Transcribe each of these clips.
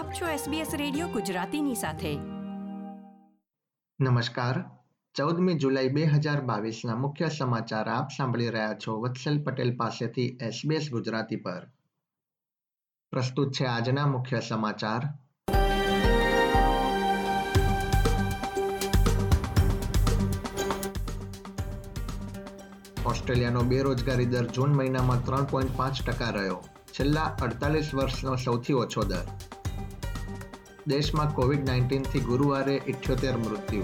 આપ છો SBS radio ગુજરાતીની સાથે. નમસ્કાર. ચૌદમી જુલાઈ બે હજાર મુખ્ય સમાચાર આપ સાંભળી રહ્યા છો વત્સલ પટેલ પાસેથી SBS ગુજરાતી પર. પ્રસ્તુત છે આજના મુખ્ય સમાચાર. ઓસ્ટ્રેલિયાનો બેરોજગારી દર જૂન મહિનામાં ત્રણ પોઈન્ટ પાંચ ટકા રહ્યો. છેલ્લા અડતાલીસ વર્ષનો સૌથી ઓછો દર. દેશમાં કોવિડ નાઇન્ટીનથી ગુરુવારે ઇઠ્યોતેર મૃત્યુ.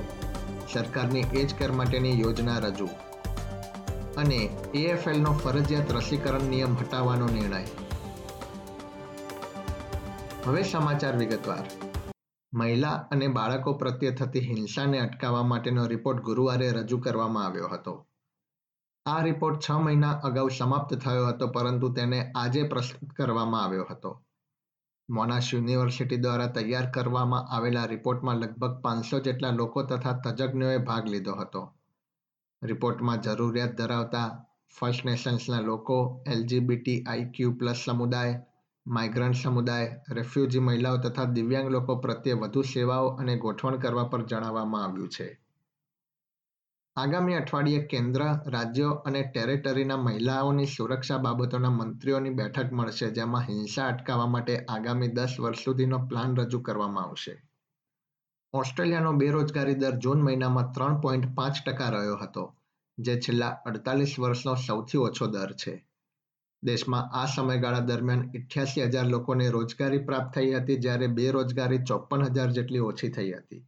સરકારની એજ કેર માટેની યોજના રજૂ. અને એએફએલનો ફરજિયાત રસીકરણ નિયમ હટાવવાનો નિર્ણય. હવે સમાચાર વિગતવાર. મહિલા અને બાળકો પ્રત્યે થતી હિંસાને અટકાવવા માટેનો રિપોર્ટ ગુરુવારે રજૂ કરવામાં આવ્યો હતો. આ રિપોર્ટ છ મહિના અગાઉ સમાપ્ત થયો હતો, પરંતુ તેને આજે પ્રસ્તુત કરવામાં આવ્યો હતો. મોનાશ યુનિવર્સિટી દ્વારા તૈયાર કરવામાં આવેલા રિપોર્ટમાં લગભગ પાંચસો જેટલા લોકો તથા તજજ્ઞોએ ભાગ લીધો હતો. રિપોર્ટમાં જરૂરિયાત ધરાવતા ફર્સ્ટ નેશન્સના લોકો એલજીબીટી આઈક્યુ પ્લસ સમુદાય, માઇગ્રન્ટ સમુદાય, રેફ્યુજી મહિલાઓ તથા દિવ્યાંગ લોકો પ્રત્યે વધુ સેવાઓ અને ગોઠવણ કરવા પર જણાવવામાં આવ્યું છે. આગામી અઠવાડિયે કેન્દ્ર, રાજ્યો અને ટેરેટરીના મહિલાઓની સુરક્ષા બાબતોના મંત્રીઓની બેઠક મળશે, જેમાં હિંસા અટકાવવા માટે આગામી દસ વર્ષ સુધીનો પ્લાન રજૂ કરવામાં આવશે. ઓસ્ટ્રેલિયાનો બેરોજગારી દર જૂન મહિનામાં ત્રણ પોઈન્ટ પાંચ ટકા રહ્યો હતો, જે છેલ્લા અડતાલીસ વર્ષનો સૌથી ઓછો દર છે. દેશમાં આ સમયગાળા દરમિયાન ઇઠ્યાસી હજાર લોકોને રોજગારી પ્રાપ્ત થઈ હતી, જ્યારે બેરોજગારી ચોપન હજાર જેટલી ઓછી થઈ હતી.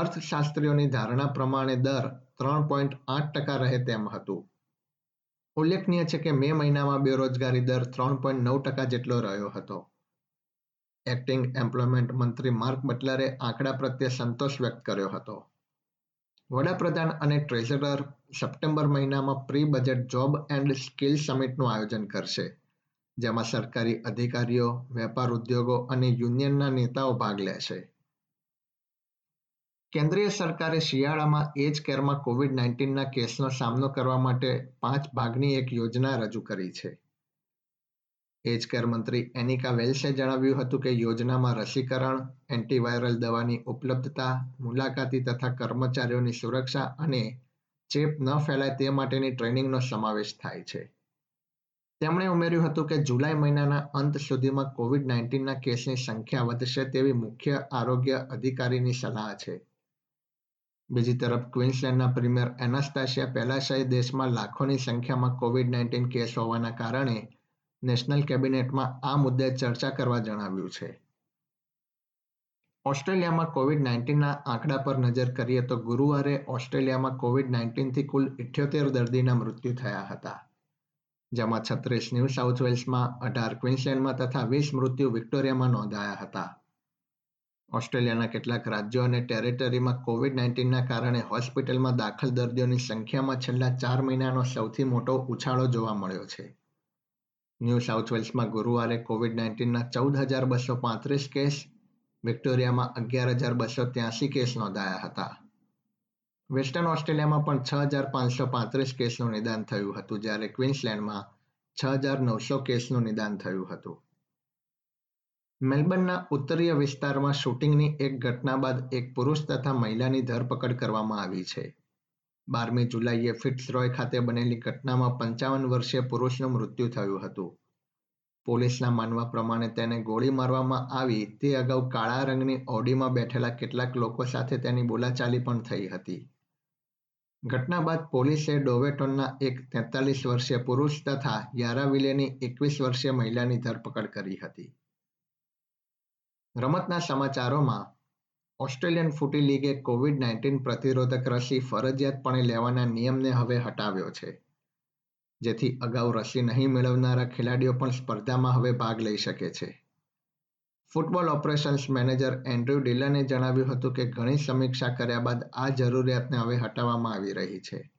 અર્થશાસ્ત્રીઓની ધારણા પ્રમાણે દર ત્રણ પોઈન્ટ આઠ ટકા રહે તેમ હતું. ઉલ્લેખનીય છે કે મે મહિનામાં બેરોજગારી દર ત્રણ પોઈન્ટ નવ ટકા જેટલો રહ્યો હતો. એક્ટિંગ એમ્પ્લોયમેન્ટ મંત્રી માર્ક બટલરે આંકડા પ્રત્યે સંતોષ વ્યક્ત કર્યો હતો. વડાપ્રધાન અને ટ્રેઝરર સપ્ટેમ્બર મહિનામાં pre budget job and skill સમિટનું આયોજન કરશે, જેમાં સરકારી અધિકારીઓ, વેપાર ઉદ્યોગો અને યુનિયનના નેતાઓ ભાગ લેશે. કેન્દ્રીય સરકારે શિયાળામાં એજ કેરમાં કોવિડ નાઇન્ટીનના કેસનો સામનો કરવા માટે પાંચ ભાગની એક યોજના રજૂ કરી છે. એજ કેર મંત્રી એનિકા વેલ્સે જણાવ્યું હતું કે યોજનામાં રસીકરણ, એન્ટીવાયરલ દવાની ઉપલબ્ધતા, મુલાકાતી તથા કર્મચારીઓની સુરક્ષા અને ચેપ ન ફેલાય તે માટેની ટ્રેનિંગનો સમાવેશ થાય છે. તેમણે ઉમેર્યું હતું કે જુલાઈ મહિનાના અંત સુધીમાં કોવિડ નાઇન્ટીનના કેસની સંખ્યા વધશે તેવી મુખ્ય આરોગ્ય અધિકારીની સલાહ છે. બીજી તરફ ક્વીન્સલેન્ડના પ્રીમિયર એનાસ્ટાશિયા પેલાશાએ દેશમાં લાખોની સંખ્યામાં કોવિડ નાઇન્ટીન કેસ હોવાના કારણે નેશનલ કેબિનેટમાં આ મુદ્દે ચર્ચા કરવા જણાવ્યું છે. ઓસ્ટ્રેલિયામાં કોવિડ નાઇન્ટીનના આંકડા પર નજર કરીએ તો ગુરુવારે ઓસ્ટ્રેલિયામાં કોવિડ નાઇન્ટીનથી કુલ ઇઠ્યોતેર દર્દીના મૃત્યુ થયા હતા. જેમાં છત્રીસ ન્યૂ સાઉથ વેલ્સમાં અઢાર ક્વિન્સલેન્ડમાં તથા વીસ મૃત્યુ વિક્ટોરિયામાં નોંધાયા હતા. ઓસ્ટ્રેલિયાના કેટલાક રાજ્યો અને ટેરેટરીમાં કોવિડ નાઇન્ટીનના કારણે હોસ્પિટલમાં દાખલ દર્દીઓની સંખ્યામાં છેલ્લા ચાર મહિનાનો સૌથી મોટો ઉછાળો જોવા મળ્યો છે. ન્યૂ સાઉથ વેલ્સમાં ગુરુવારે કોવિડ નાઇન્ટીનના ચૌદ હજાર બસો પાંત્રીસ કેસ, વિક્ટોરિયામાં અગિયાર હજાર બસો ત્યાસી કેસ નોંધાયા હતા. વેસ્ટર્ન ઓસ્ટ્રેલિયામાં પણ છ હજાર પાંચસો પાંત્રીસ કેસનું નિદાન થયું હતું, જ્યારે ક્વીન્સલેન્ડમાં છ હજાર નવસો કેસનું નિદાન થયું હતું. મેલબર્નના ઉત્તરીય વિસ્તારમાં શૂટિંગની એક ઘટના બાદ એક પુરુષ તથા મહિલાની ધરપકડ કરવામાં આવી છે. બારમી જુલાઈએ ફિટ્સરોય ખાતે બનેલી ઘટનામાં પંચાવન વર્ષીય પુરુષનું મૃત્યુ થયું હતું. પોલીસના માનવા પ્રમાણે તેને ગોળી મારવામાં આવી તે અગાઉ કાળા રંગની ઓડીમાં બેઠેલા કેટલાક લોકો સાથે તેની બોલાચાલી પણ થઈ હતી. ઘટના બાદ પોલીસે ડોવેટોનના એક તેતાલીસ વર્ષીય પુરુષ તથા યારાવિલેની એકવીસ વર્ષીય મહિલાની ધરપકડ કરી હતી. રમતના સમાચારોમાં ઓસ્ટ્રેલિયન ફૂટી લીગે કોવિડ નાઇન્ટીન પ્રતિરોધક રસી ફરજિયાતપણે લેવાના નિયમને હવે હટાવ્યો છે. જેથી અગાઉ રસી નહીં મેળવનારા ખેલાડીઓ પણ સ્પર્ધામાં હવે ભાગ લઈ શકે છે. ફૂટબોલ ઓપરેશન્સ મેનેજર એન્ડ્રુ ડિલને જણાવ્યું હતું કે ઘણી સમીક્ષા કર્યા બાદ આ જરૂરિયાતને હવે હટાવવામાં આવી રહી છે.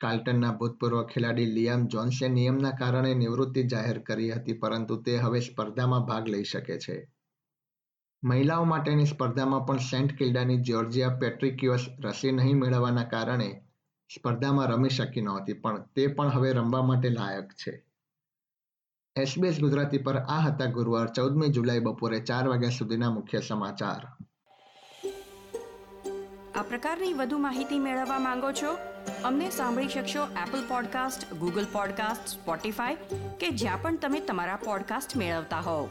કાર્લ્ટનના ભૂતપૂર્વ ખેલાડી લિયામ જોન્સે નિયમના કારણે નિવૃત્તિ જાહેર કરી હતી, પરંતુ તે હવે સ્પર્ધામાં ભાગ લઈ શકે છે. મહિલાઓ માટેની સ્પર્ધામાં પણ સેન્ટ કિલ્ડાની જ્યોર્જિયા પેટ્રિક્યોસ રસી નહીં મેળવવાના કારણે સ્પર્ધામાં રમી શકી નહોતી, પણ તે પણ હવે રમવા માટે લાયક છે. એસબીએસ ગુજરાતી પર આ હતા ગુરુવાર, ચૌદમી જુલાઈ બપોરે ચાર વાગ્યા સુધીના મુખ્ય સમાચાર. આ પ્રકારની વધુ માહિતી મેળવવા માંગો છો? અમને સાંભળી શકશો Apple podcast Google podcast Spotify કે જ્યાં પણ તમે તમારા પોડકાસ્ટ મેળવતા હોવ.